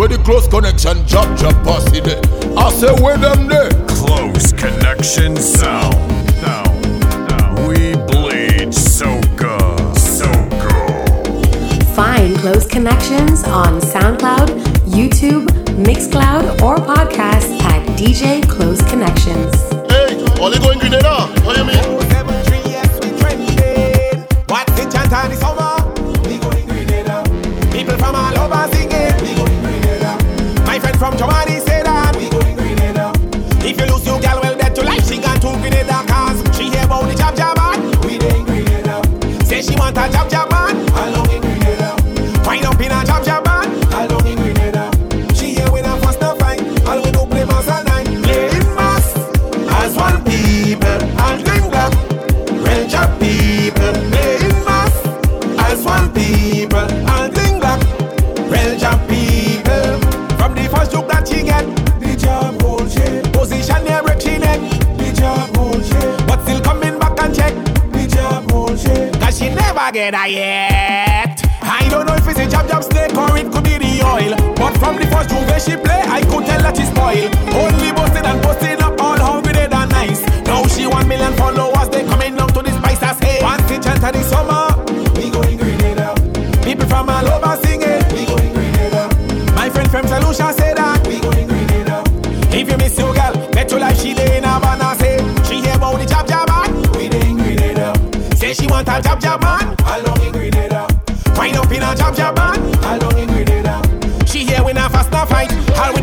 Where the close connection drop drop posse there. I say where them there. Close connection sound. We bleed. Find close connections on SoundCloud, YouTube, Mixcloud, or podcast at DJ Close Connections. Hey, only going Grenada. What? What's the chant the summer? We going Grenada. People from all over from Germany say that we to Grenada. If you lose your girl, well bet your life she got to Grenada cause she hear about the jab jab We go to Grenada. Say she want a jab jab. together yet. I don't know if it's a jab jab snake or it could be the oil. But from the first J'ouvert she play, I could tell that she's spoiled. Only busted and busted up all hungry dead and nice. Now she one million followers, they coming down to the spice as hey. One to chant of the summer, we going Grenada. People from all over singing, we going green Grenada. My friend from Solution say that we going Grenada. If you miss your girl, bet your life she lay in Havana say eh? she hear about the jab jab man. We didn't green it up. Say she want a jab jab man. right. we?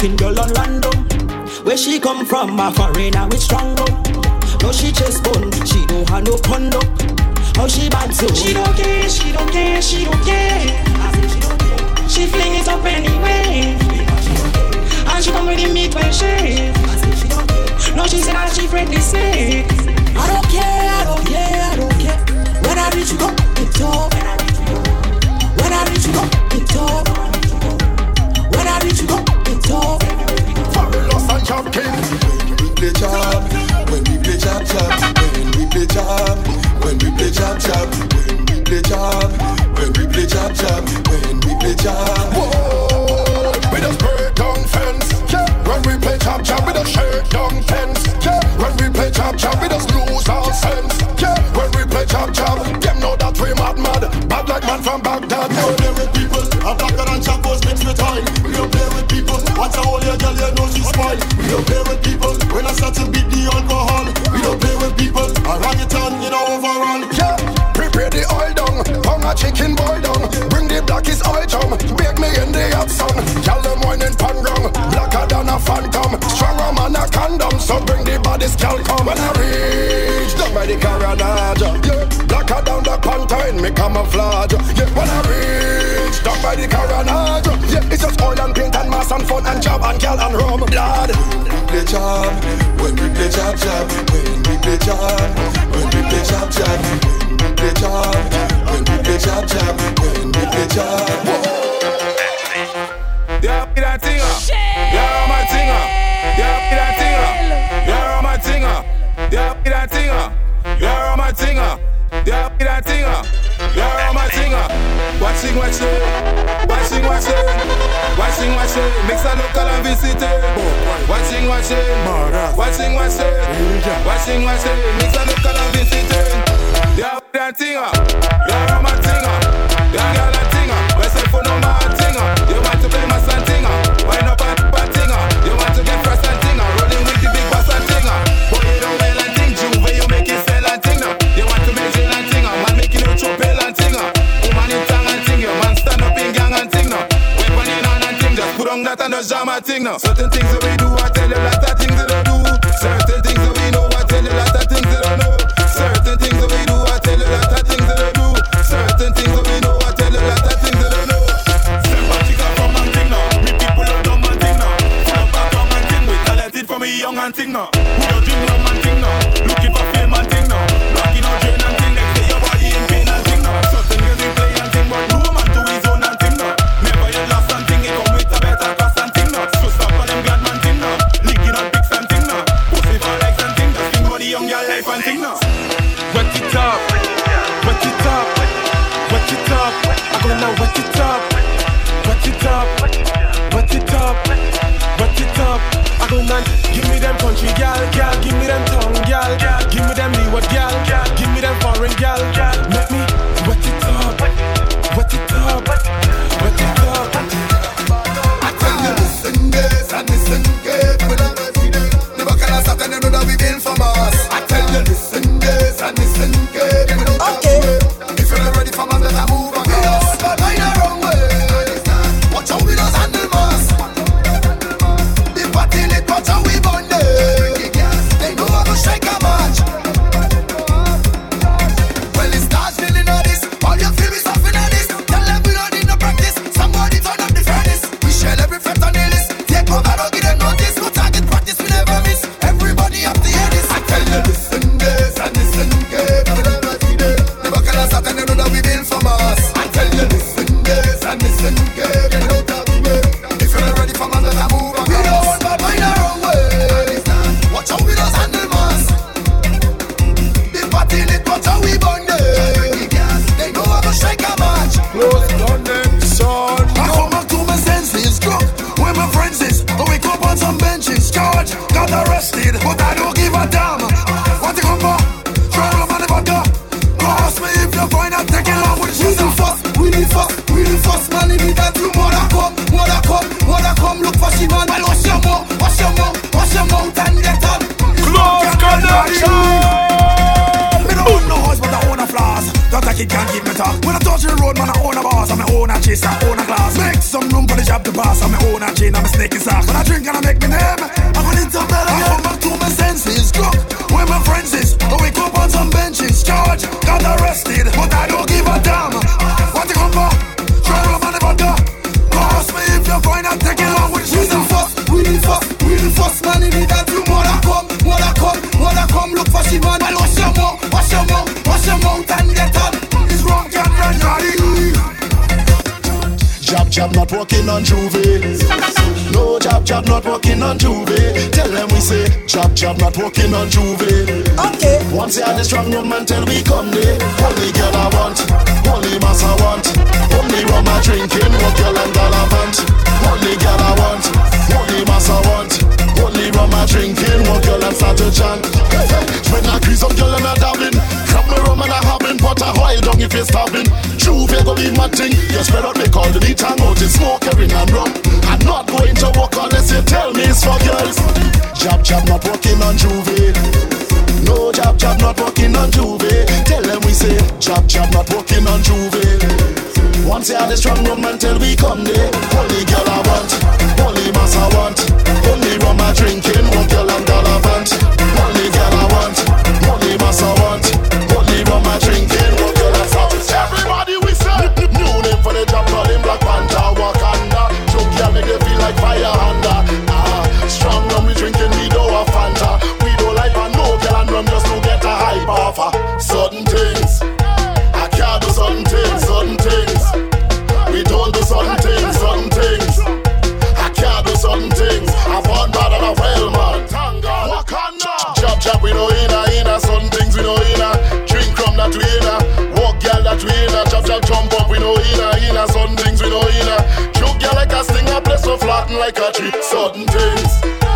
European girl on random. Where she come from, a foreigner with strong bone. No, she chest bone, she don't have no condom. How she bad so? She don't care, she don't care, she don't care. She, don't care. she fling it up anyway. She and she come with the meat when she. she don't care. No, she said that she friendly this. I don't care, I don't care, I don't care. When I reach you, go it up. When I reach you, go it up. When I reach you, go when we play job, when we just break down fence. Yeah, when we play we just shake down fence. Yeah, when we play we just lose our sense. When we play them know that we mad mad, bad like man from Baghdad. People. A blacker than chapos mixed with oil. We don't play with I hold your girl, you know she's spoiled. We don't play with people. When I start to beat the alcohol, we don't play with people. I run it on, you know, overall. Yeah, prepare the oil down, hung a chicken boil down. Bring the blackest oil drum, bake me in the hot sun. Tell them whining pan ground, blacker than a phantom. Stronger man a condom, so bring the baddest gal come. When I reach down by the Carenage, yeah, blacker down the pantine, me camouflage. Yeah, when I reach down by the Carenage, yeah, it's just oil and paint and mass and fun and job and gal and rum, blood. We play job, when we play job job, when we play job, when we play job job, when we play job, when we play job job, when we play job. Yeah, be that thing up. Yeah, my thing up. Yeah, be that thing up. Yeah, my thing up. Yeah, be that thing up. Yeah, my thing up. Yeah, be that thing up. Yeah, my thing up. Watching, watching, watching, watching, watching, watching. Mix a local and visit it. Watching, watching, watching, watching, watching, watching. Mix a local and visit it. Yeah, that thing up. Yeah, my up. Yeah, that and just jam a thing now. Certain things that we do, I tell you lot of things that I do. Certain I'm my own a glass. Make some room for the job to pass. I'm own a chain, I'm a snake in. When I drink and I make me name, I'm gonna into better. I come back to my senses, drunk. Where my friends is, we up on some benches. Charge, got arrested, but I don't give a damn. What you come for? Try to run the butter. Ask me if you find out, take it long with the We the first, we the first, we the first man in it that you mother come, mother come, mother come. Look for she man, well wash your mouth, wash your mouth, wash your mouth and get up. It's wrong, can't run, Jab jab not working on J'ouvert. No jab jab not working on J'ouvert. Tell them we say jab jab not working on J'ouvert. Okay. Once you had the strong woman till we come there. Only girl I want, only mass I want. Only rum I drinking, what girl and galavant. Only girl I want, only mass I want. Only rum I drinking, what girl and start to chant. Hey, hey. When I grease up girl and I dabbing. Grab me rum and I having, but I hold down if you're stabbing. J'ouvert go be my thing. You spread out me call the beat and out in smoke, herring and rum. I'm not going to walk unless you tell me it's for girls. Jab jab not working on J'ouvert. No jab jab not working on J'ouvert. Tell them we say jab jab not working on J'ouvert. Once you had a strong rum until we come there. Only girl I want, only mass I want. Only rum I drinking, one girl so flatten like a tree Certain things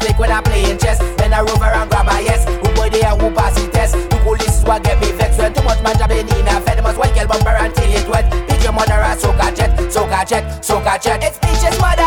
Snake when I'm playing chess. Then I rover and grab a yes. Who boy there who pass the test? The police is what get me vexed when too much man jabbing in a fete. Must white girl bumper until it wet. Pick your mother a soca jet, soca jet, soca jet. It's Peaches mother.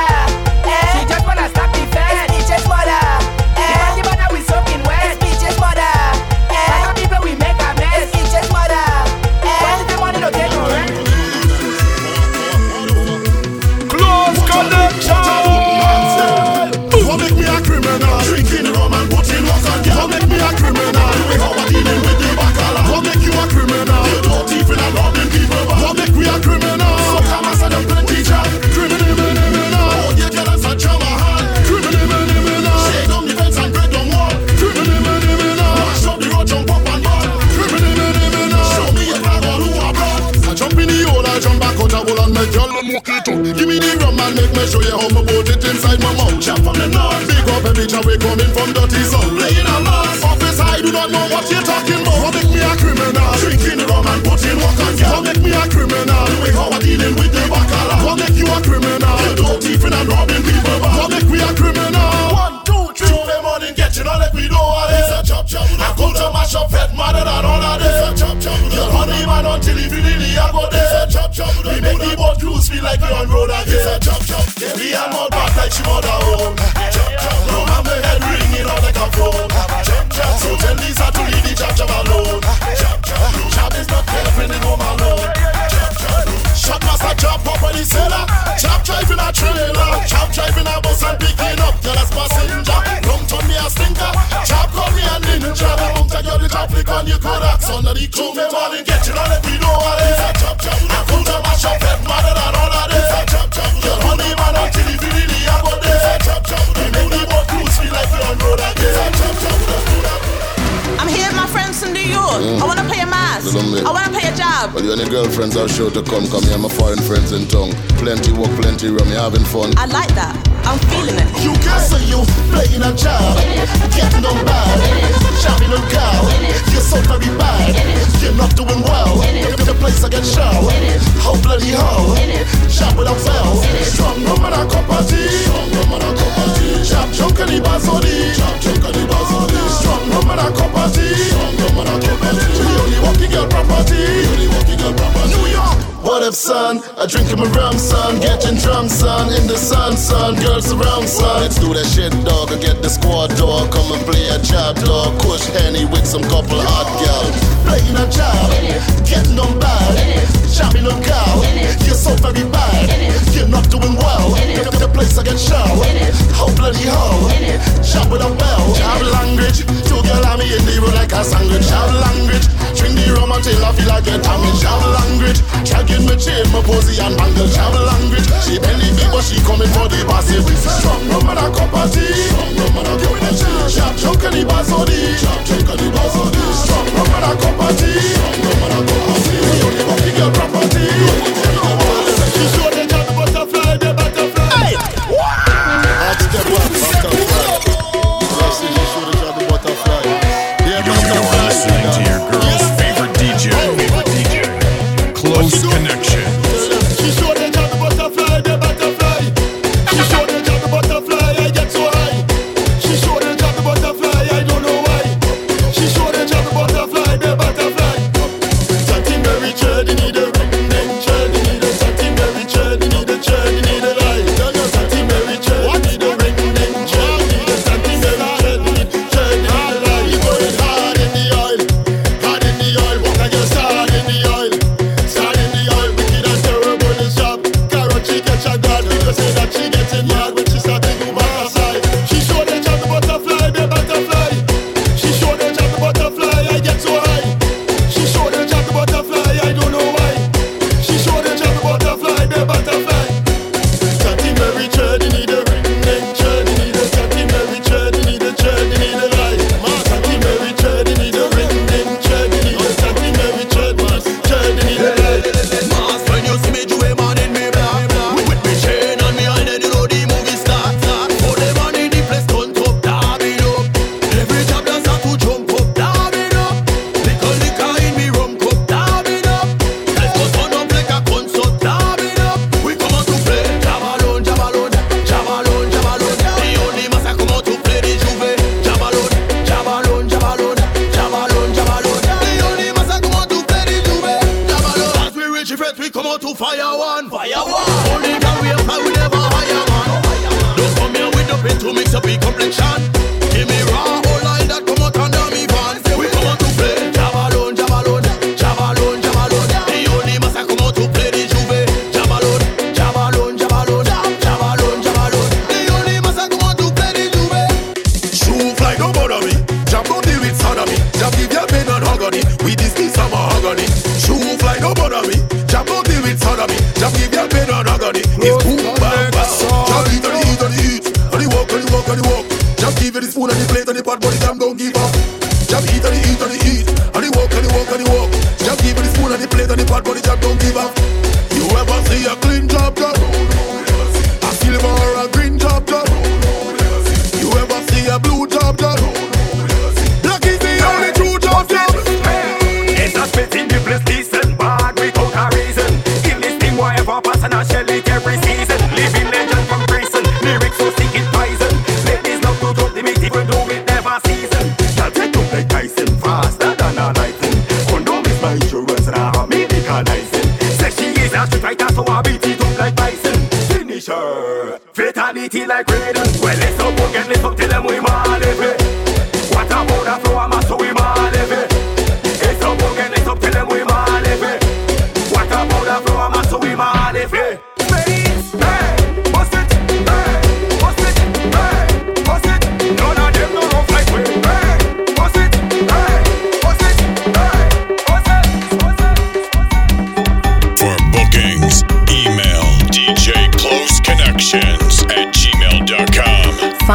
Man he the I go there. Chop chop. We make the boat cruise feel like we on road again. A chop chop. We are more back like she mother home. Chop chop. No man my head ringing out like a phone. Chop chop. So tell Lisa to leave the chop chop alone. Chop chop. Chop is not girlfriend in home alone. Chop chop. Shot master chop up on the cellar. Chop flick on your Kodaks under the crew. Me morning get you know let me know what it is. Chop chop. I come to mash up head mother than all of this. Chop chop. Girl honey man until he feel the I go there. Chop chop. We make the boat cruise feel like we on road again. Chop chop. I'm here with my friends from New York. Mm. I wanna pay a mask. Little. I wanna pay a job. Well, you any girlfriends are sure to come, come here, my foreign friends in town. Plenty work, plenty rum, You're having fun. I like that. I'm feeling it. You guys are you playing a job, getting on bad, shopping on cow. You're so very bad, you're not doing well. Look at the place I get show, how bloody hell. Shop without fail. Strong woman, I cup of tea. Strong woman, I cup of tea. Chop, chunk, and he Chop, chunk, and Strong woman a property. Strong woman a property. The only walking girl property. The only walking girl property. New York. What if, son? I drink him a rum, son. Getting drunk, son. In the sun, son. Girls around, son. Let's do that shit, dog. I get the squad dog. Come and play a job, dog. Push Henny with some couple hot girls playing a job, getting on by, shopping on cow. You're so very bad, you're not doing well. You're the place I get shell. How oh, bloody hell, shop with a bell. Have language, two girl army in the room like a sandwich. Have language, drink the rum until I feel like get damaged. Have language, dragging my chain, my posy and bangle. Have language, she belly big but she coming for the passive. Strong rum and a cup of tea. Strong rum and a cup of tea. Chop, chunk and the basodi. Chop, chunk and the basodi. Strong rum and a cup property. You're your property.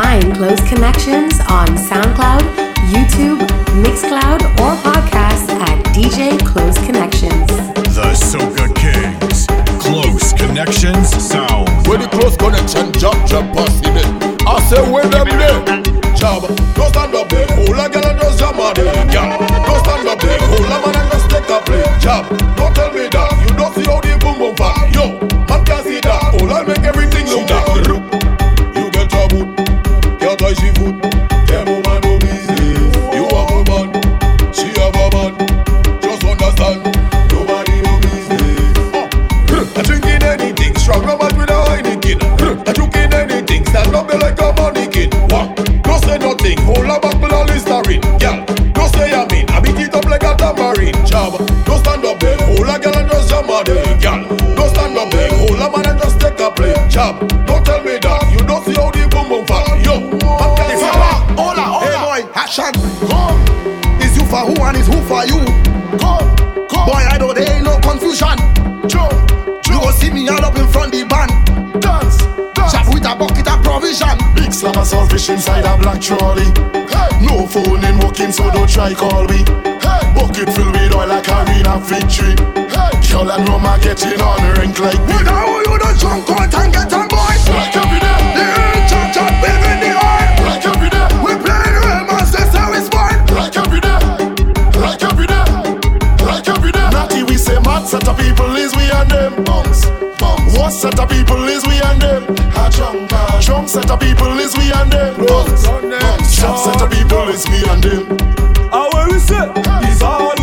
find Close Connections on SoundCloud, YouTube, Mixcloud, or podcasts at DJ Close Connections. The Soca Kings, Close Connections Sound. Where the Close Connection drop, drop drinking, so don't try call me. Hey. Bucket filled with oil like arena victory. Hey. Y'all and Roma getting on the rink like me. You know you don't drunk out and get on boy. Black every day. The earth chop chop in the oil. Black every day. We playing real monsters, how it's born. Black every day. Black every day. Black every day. Natty we say mad set of people is we and them. Bums. Bums. What set of people is we and them? A drunk. Drunk set of people is we and them. Bums. Bums. Bums. Bums. It's me and them. I will say, it's all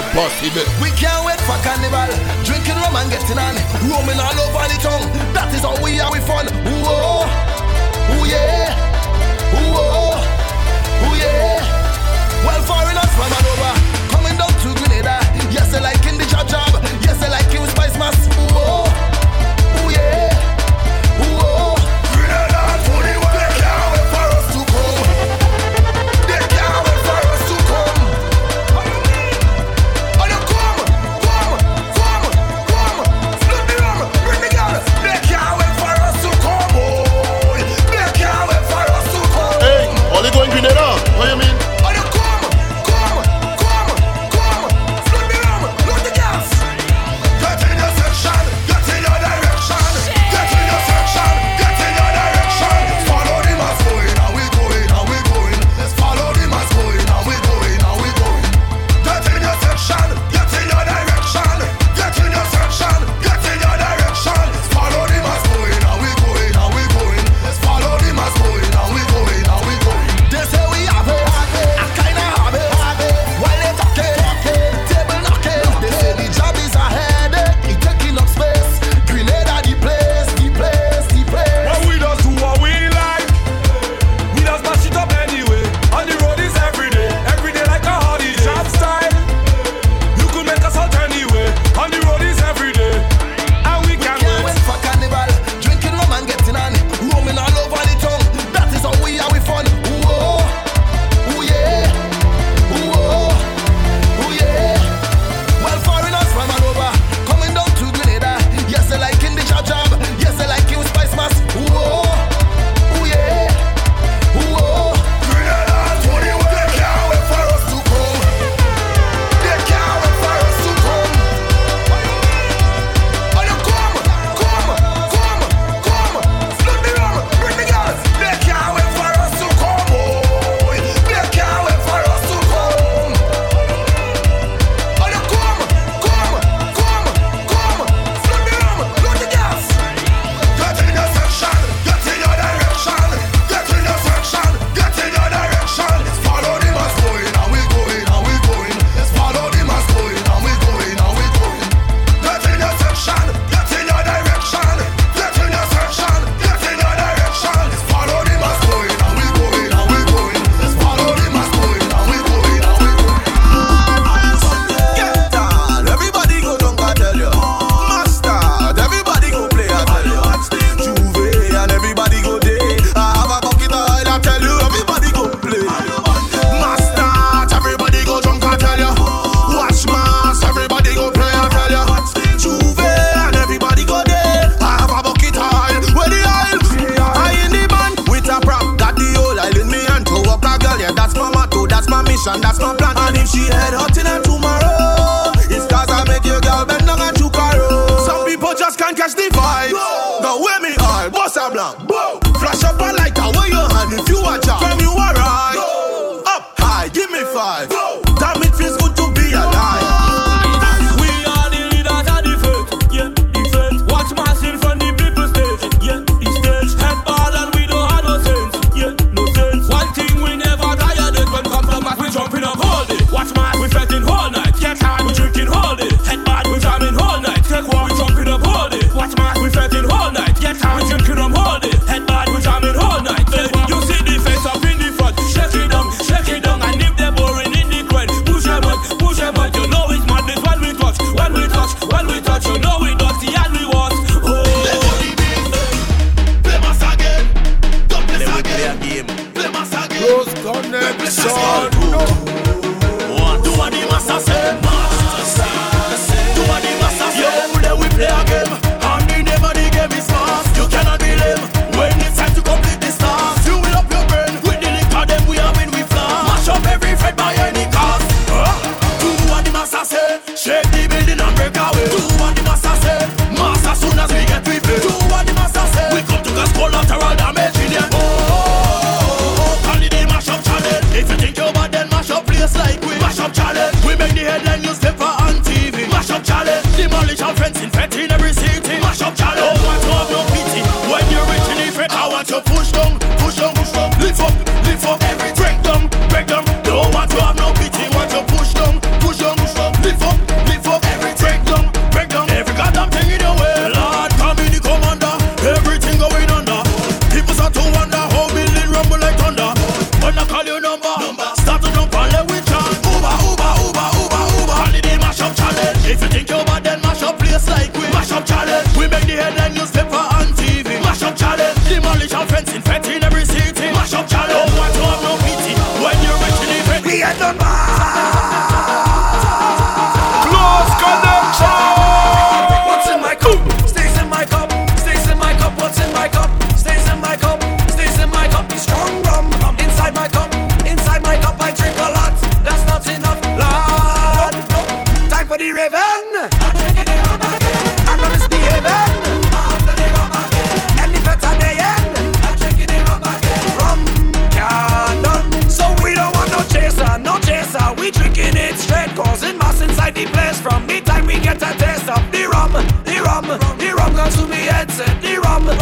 job, possible. We can't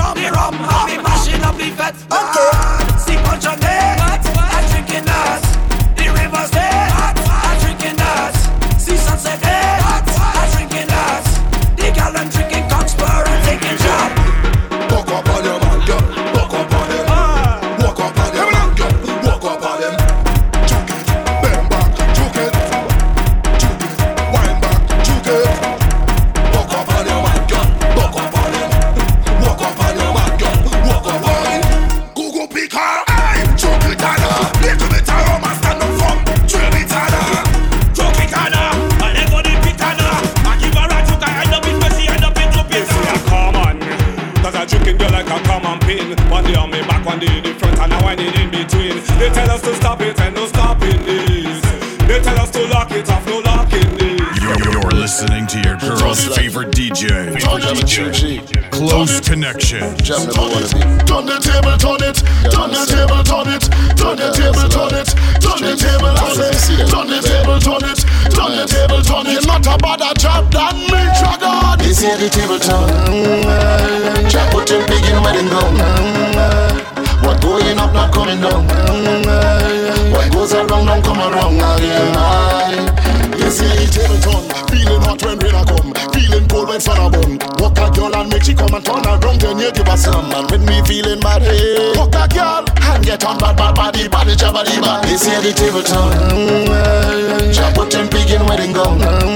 rum, the rum, I'll be mashing up the fat. Okay. See punch on connection. Turn the table, give her some. And when me feeling bad, hey. Walk a girl and get on bad, bad, body, body, jabba. This here the table turn. Jack put him big in wedding gown. What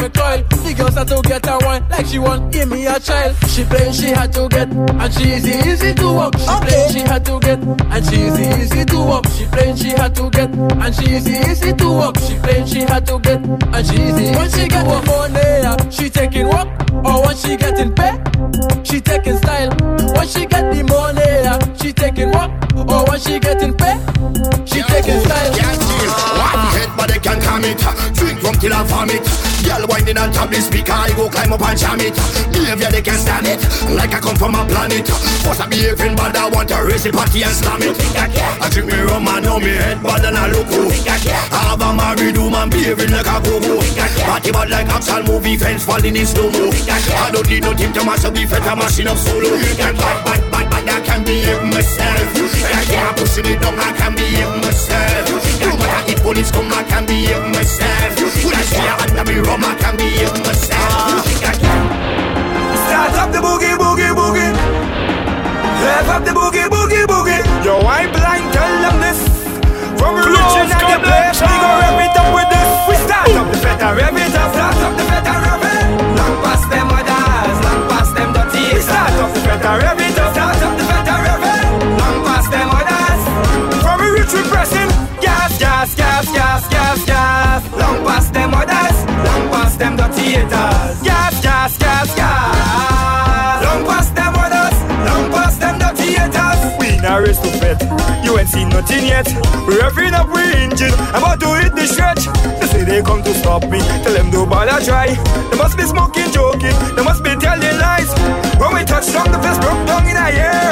me with me coil The girls start to get her one Like she want give me a child. She playing she had to get And she easy easy to walk. She playing she had to get And she easy easy to walk. She playing she had to get And she easy easy to walk. She playing she had to get And she easy When she get her money She taking walk Or when she getting pay She taking style. When she get the money She taking walk Or when she getting pay She taking style. One head but they can calm it From till I vomit Girl winding on top the speaker I go climb up and jam it. Behavior they can't stand it. Like I come from a planet. What's I behaving bad I want to raise the party and slam it. I drink me rum and now me head bad and I look cool I have a married woman behaving like a go-go. Party bad like action movie fence falling in slow-mo. I don't need no team to mash up the fete machine up solo. Bad, bad, bad, bad, I can behave myself I can't pushing it down I can behave myself No matter if police come I can behave myself When I see under me rum I can behave myself Start up the boogie, boogie, boogie. Rev up the boogie, boogie, boogie. Yo, I blind, tell them this. From religion and the place, we go rev it up with this. We start up the feta, rev it up, start up the feta, rev it. Long past them others, long past them dirty. We start up the feta, rev it gas, gas, gas. Long past them others, long past them dirty haters. Gas, gas, gas, gas. Long past them others, long past them dirty haters. We not race to bet. You ain't seen nothing yet. We're revving up, we engine. About to hit the stretch. They say they come to stop me. Tell them do bother try. They must be smoking, joking. They must be telling lies. When we touch down, the fist broke down in a air.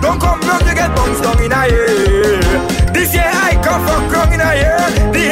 Don't come round to get bounced down in a air. This year I come from grung in a air.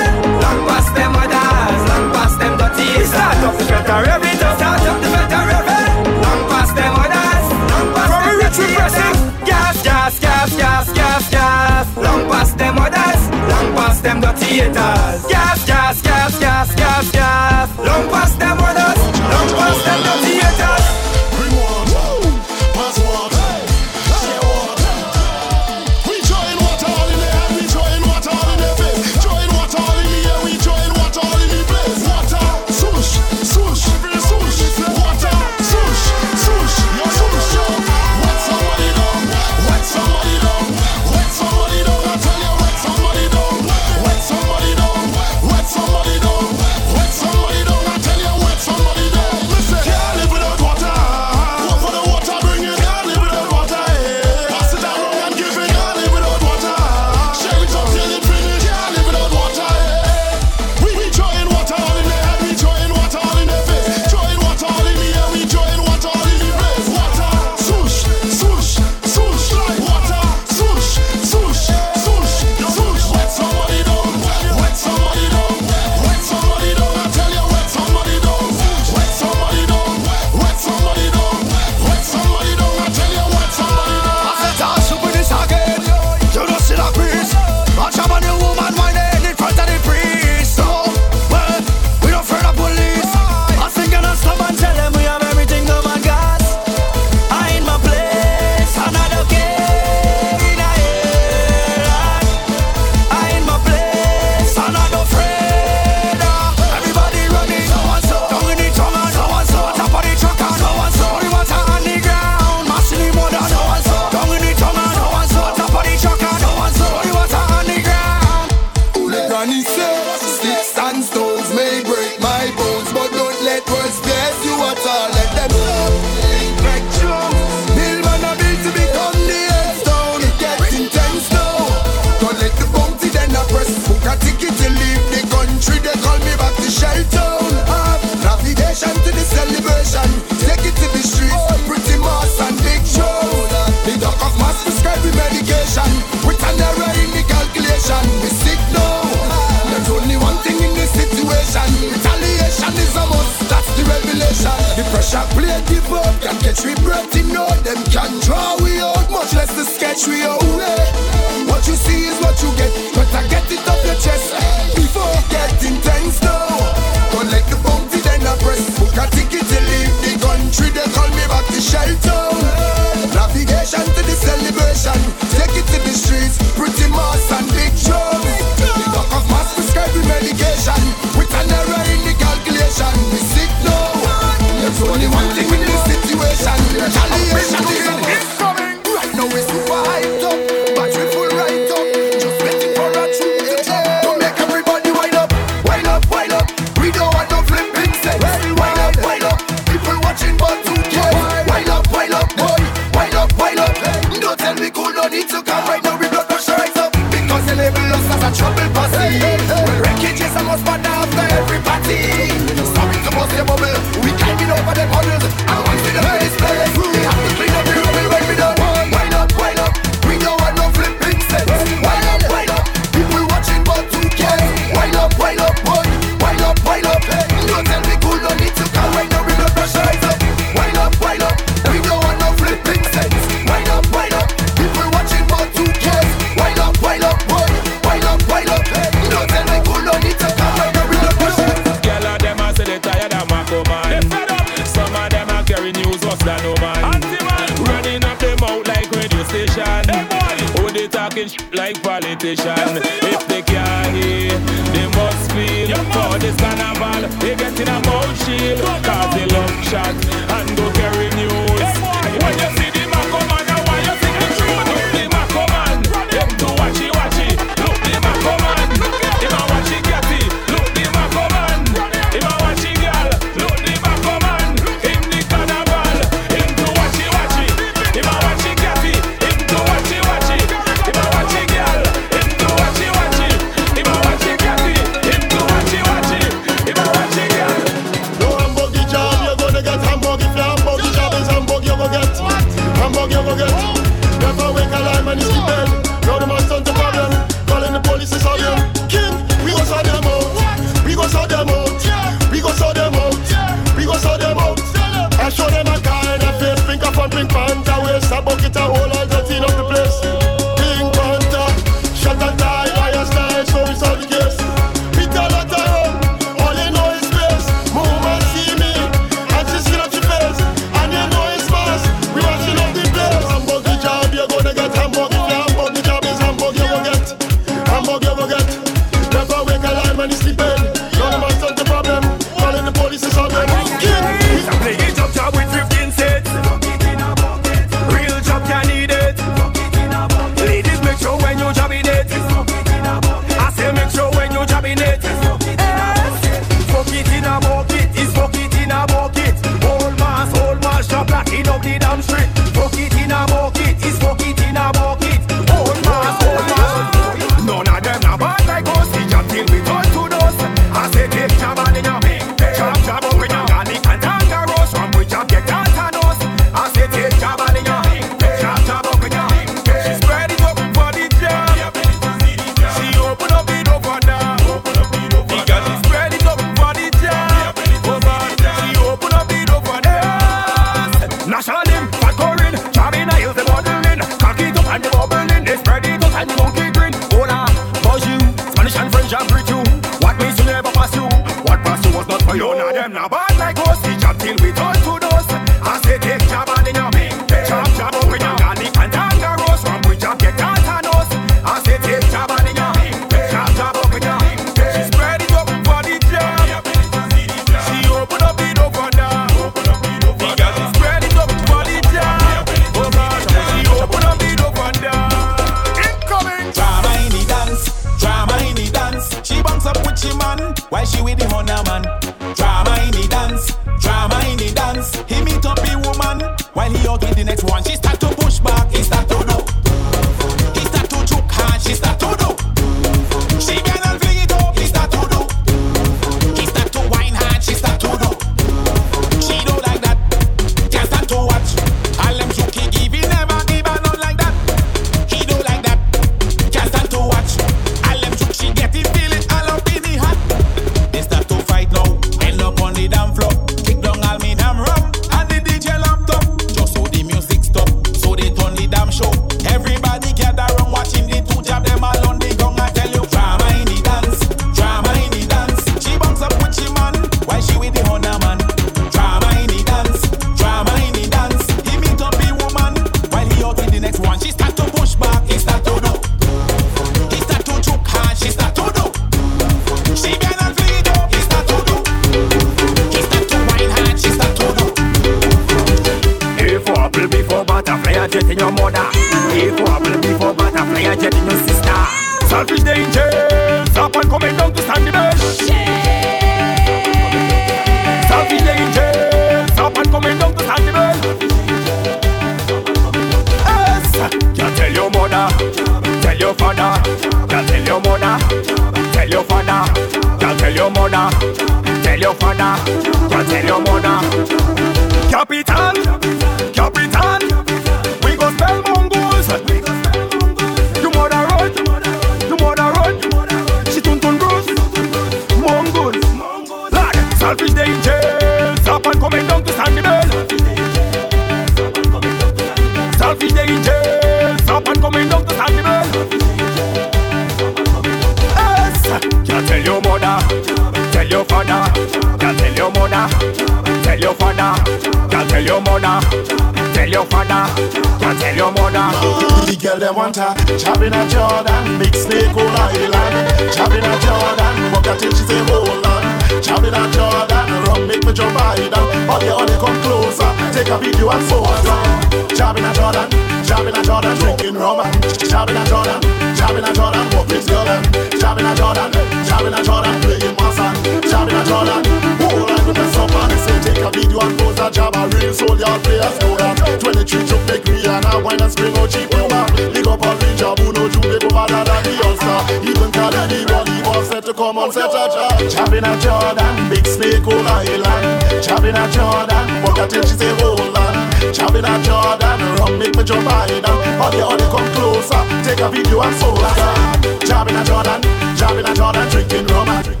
A A real soldier players know that 23 choke make me and I wine and spring out cheap are Big up all the job who you they go better than the All-Star Even Khaled the volleyball set to come on set a job Chopping a Jordan Big snake on island Chopping a Jordan Fuck her till she say hold on Chopping a Jordan Rum make me jump high down. All the other come closer Take a video and pose Chopping a Jordan Chopping a Jordan Drinking rum. and drinking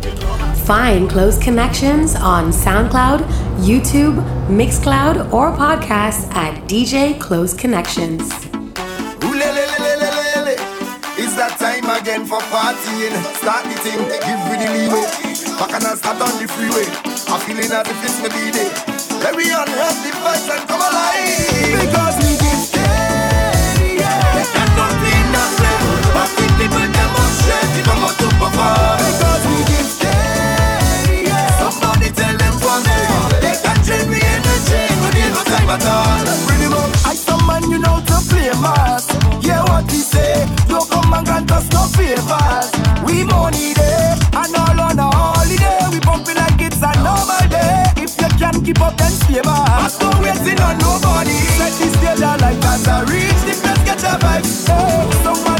Find Close Connections on SoundCloud, YouTube, Mixcloud, or podcasts at DJ Close Connections. It's that time again for partying. Start the thing, give me the leeway. Back and I start on the freeway. I'm feeling as if it's my B-day. Carry on, have the vibes and come alive. Because we give steady, yeah. They cannot be nothing. But the people demonstrate it come out to perform. At all. Bring him. I some man you know to play mass. Yeah, what he say? Don't come and grant us no favors. We money there and all on a holiday. We bumping like it's a normal day. If you can keep up, then stay back. But no waiting on nobody. Set stage out like that. I reach the best, get a vibe. Hey,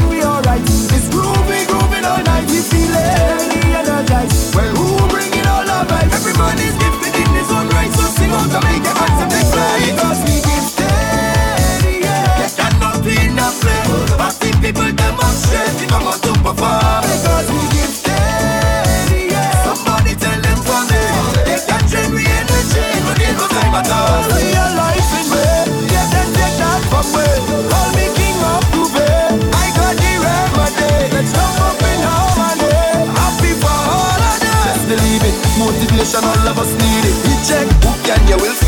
check. Who can, you will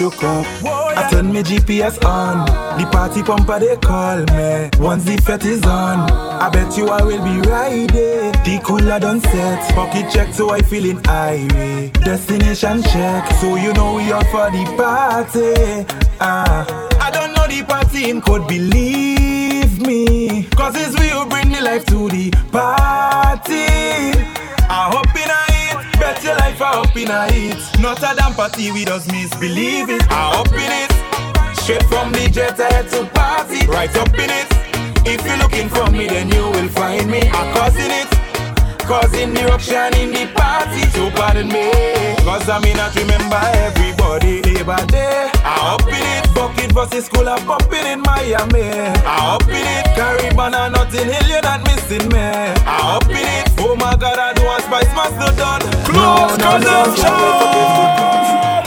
life. I turn my GPS on. The party pumper they call me. Once the fete is on, I bet you I will be riding. The cooler done set. Pocket check so I feeling highway. Destination check so you know we out for the party. Ah, uh, I don't know the party in could believe me. Cause it's we who bring the life to the party. I hope far up in a heat. Not a damn party, we just misbelieve it. I up in it. Straight from the jet head to party, right up in it. If you're looking for me, then you will find me. I'm causing it causing eruption in the party. So pardon me, cause I may not remember everybody day by day. I up in it, bucket versus school, I pop it in Miami. I up in it, Caribbean and Notting Hill, you're not missing me. I up in it, oh my god, I do a spice must not done. Close no, no, consumption! No, no, no, no, no, no, no, no.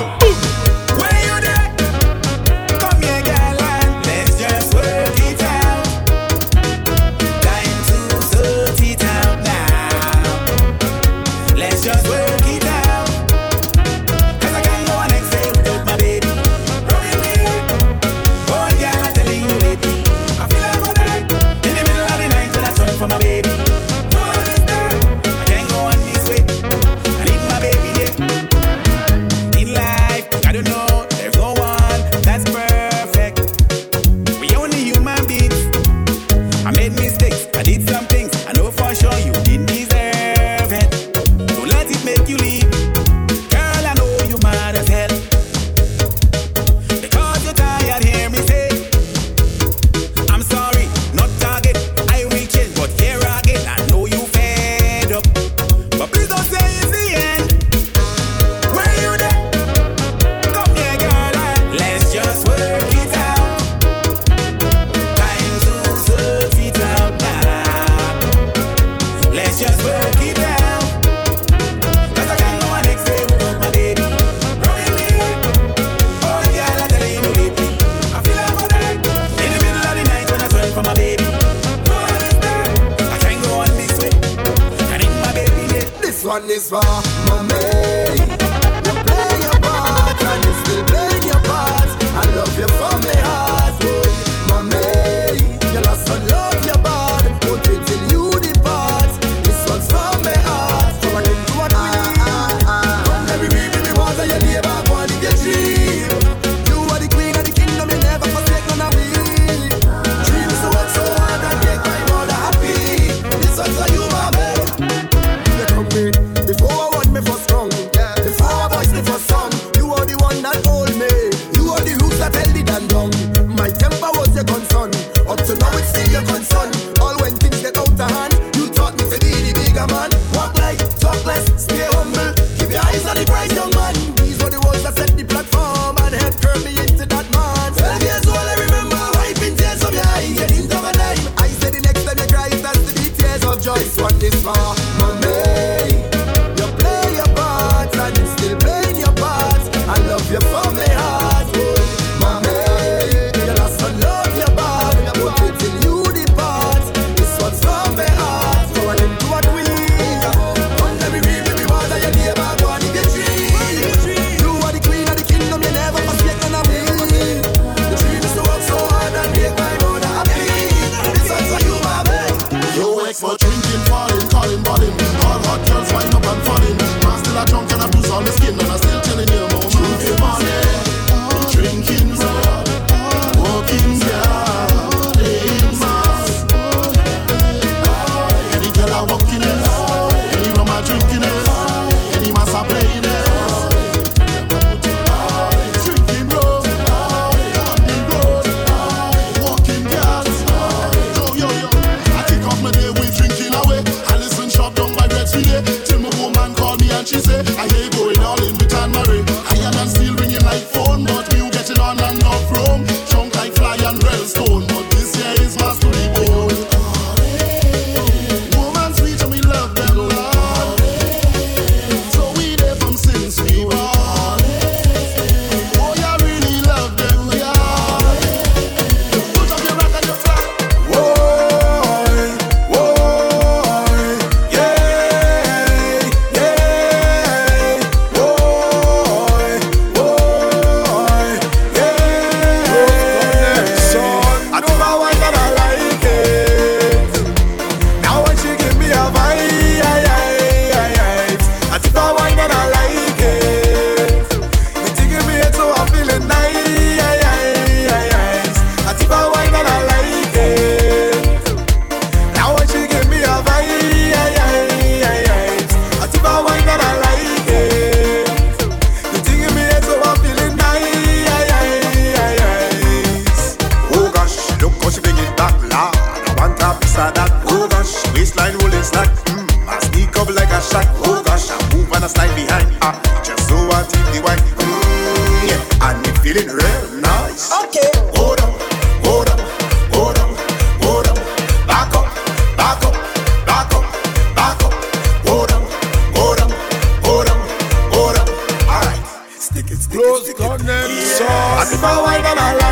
it forward and I like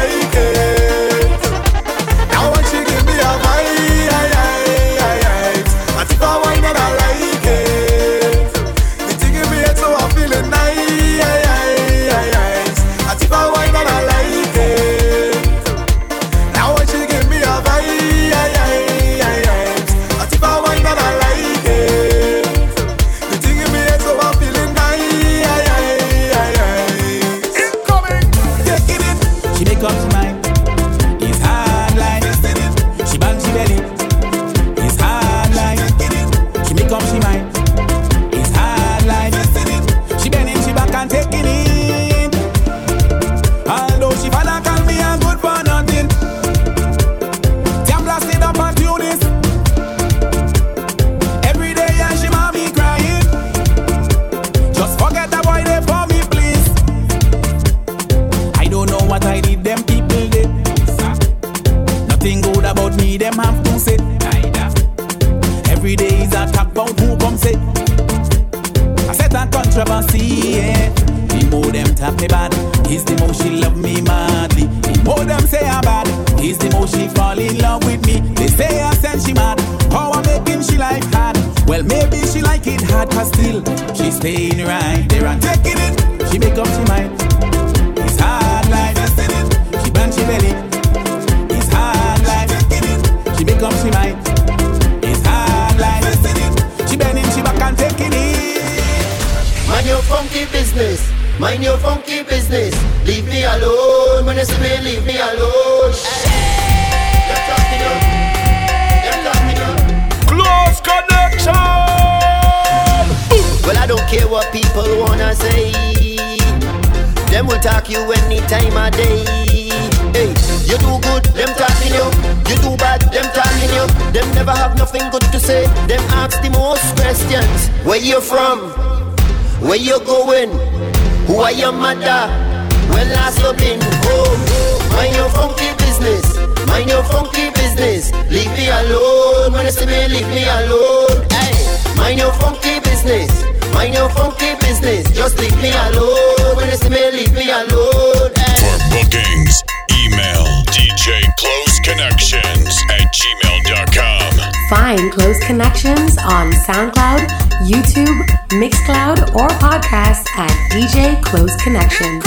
Mind your funky business. Just leave me alone. When me, leave me alone. Eh. For bookings, email DJ at gmail.com. Find Close Connections on SoundCloud, YouTube, Mixcloud, or podcast at DJ Close Connections.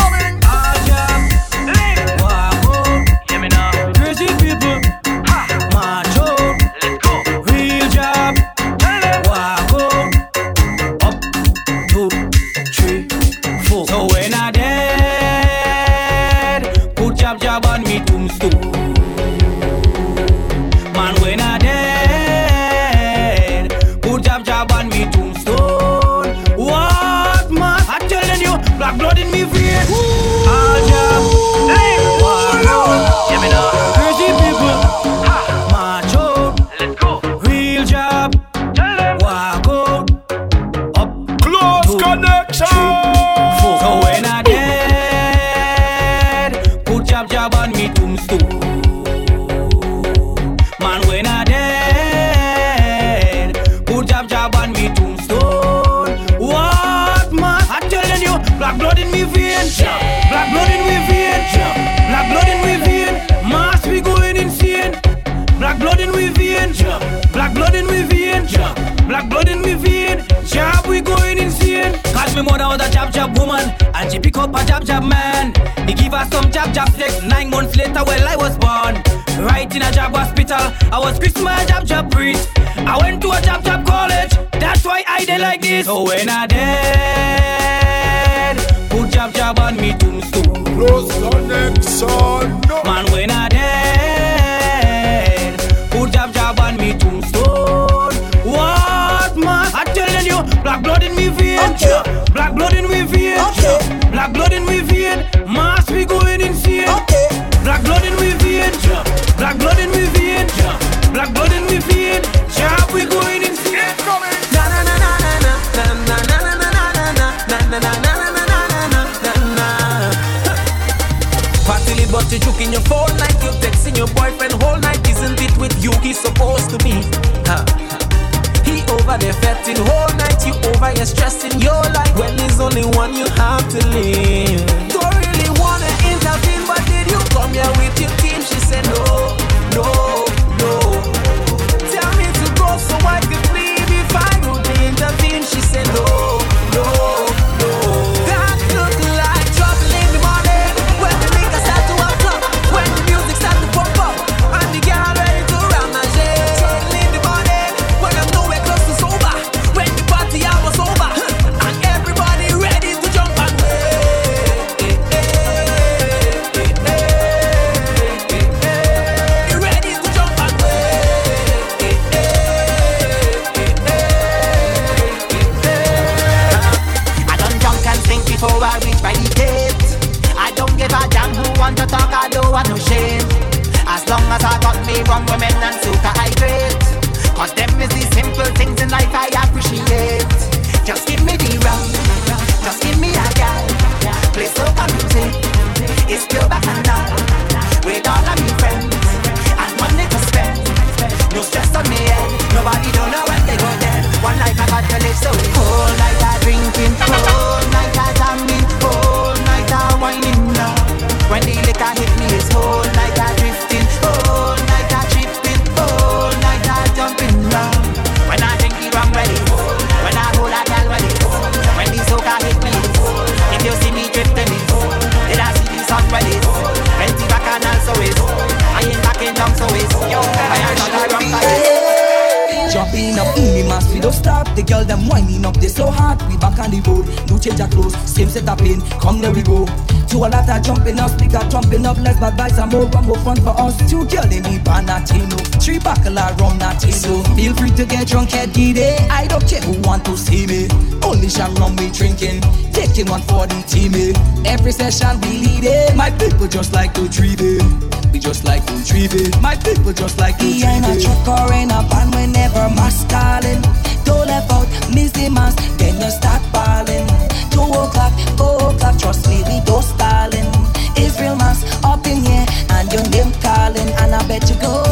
me mother was a jab jab woman, and she pick up a jab jab man. He give her some jab jab sex. Nine months later, well I was born, right in a jab hospital. I was Christmas jab jab priest. I went to a jab jab college. That's why I did like this. So when I dead, put jab jab on me tombstone. Close connection. No. Man, when I dead, put jab jab on me tombstone. What man? I'm telling you, black blood in me veins. Okay. Black blood in we vein. Okay. Black blood in we vein. Mass we going insane. Okay. Black blood in we vein. Black blood in we vein. Black blood in we vein. Sharp we going insane. Incoming. Na na na na na na na na na na na na na na na na But you're your phone like you texting your boyfriend whole night. Isn't it with you he's supposed to be? He over there fetting whole night. You over here stressing your life. Well, there's only one you have to leave. Don't really wanna intervene, but did you come here with your team? She said no, no, no. Tell me to go so I could leave if I would intervene. She said no. so hold. stop. The girl them whining up, they so hot. We back on the road, no change of clothes, same set of pain. Come there we go. To a lot of jumping up, speaker jumping up, let's bad vibes and more rumble fun for us. Two girl they me no three buckle of rum natino. Feel free to get drunk at day. I don't care who want to see me. Only shall rum we drinking, taking one for the team. Eh. Every session we lead it. My people just like to treat it. Eh just like retrieving. My people just like retrieving. He ain't a truck or in a van, whenever my mass calling. Don't let out, miss the mass, then you start balling. Two o'clock, four o'clock, trust me, we go styling. Israel mass up in here, and your name calling, and I bet you go.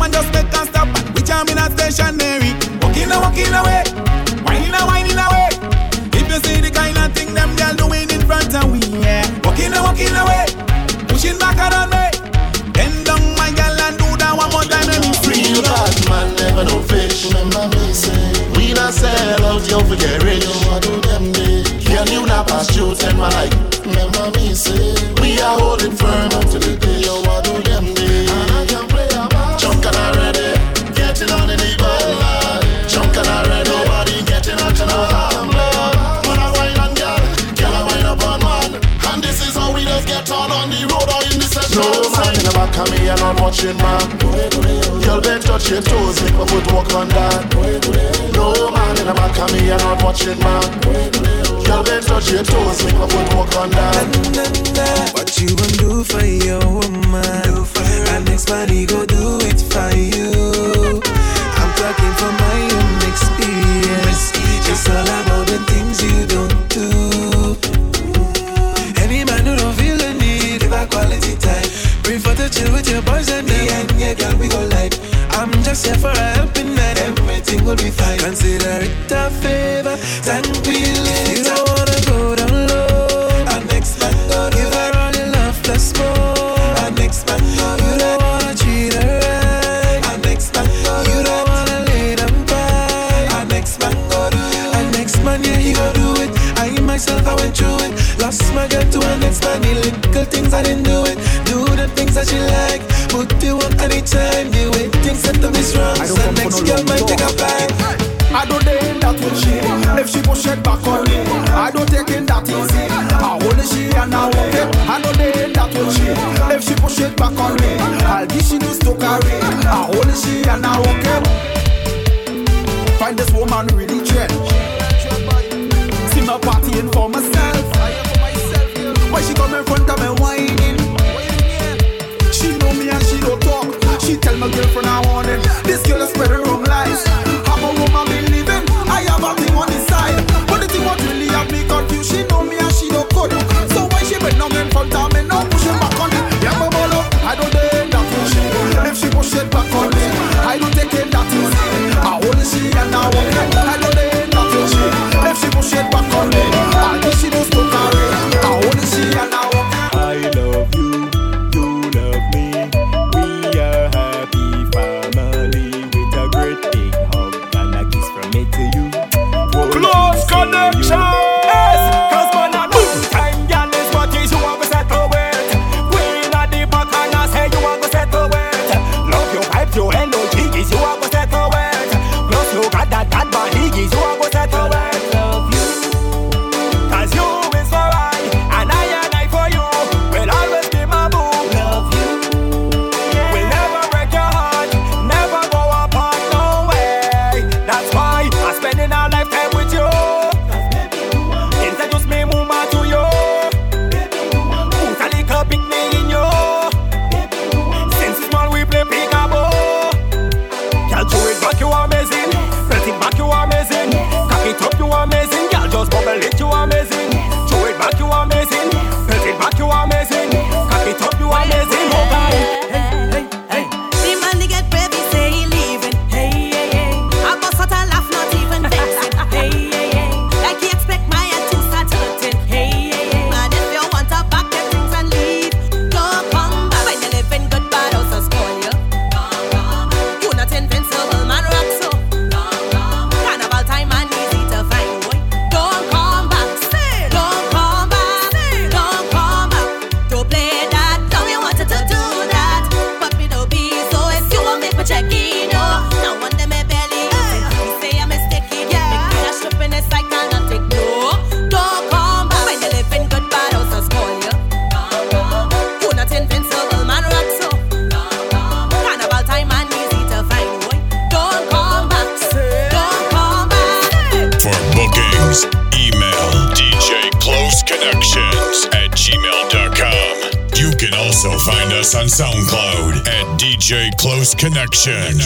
Man just make us stop, we jam in a stationary. Walking a walking away, whining a whining away. If you see the kind of thing them girl doing in front of we, yeah. Walking a walking away, pushing back around me. Eh. Bend down my girl and do that one more time and me free. Real bad man never no fish. Remember me say, we not sell out, you forget rich. What do them day? Can you not pass you ten my like? Remember me say, we are holding firm to the day. Not watching man. Girl, bend touch your toes, make my foot walk on that. No man in the back of me and not watching man. Girl, bend touch your toes, make my foot walk on that. What you gonna do for your woman? And next body go do it for you. I'm talking from my own experience. It's all about the things you don't do. Any man who don't feel the need, give a quality time. For to chill with your boys and me and yeah, girl, we go light. I'm just here for a helping hand, everything will be fine. Consider it a favor, thank me later. You don't wanna go down low. Our next man go give her all your love plus more. Our next man go you don't wanna treat her right. Our next man go you don't wanna lay them by. Our next man go do Our next man yeah he go do it. I myself I went through it. Lost my girl to a next man. The little things I didn't do it. Do the things that she like. Put you on anytime. The way things set up is wrong. So next girl might take a bite. I don't dare that with she. If she push it back on me I don't take it that easy. I only she and I walk it. I don't dare that with she. If she push it back on me I'll give she news to carry. I only she and I walk it. Find this woman really trend See my partying for myself. Why she come in front of me whining tell my girlfriend I want it. This girl is spreading wrong lies I'm a woman also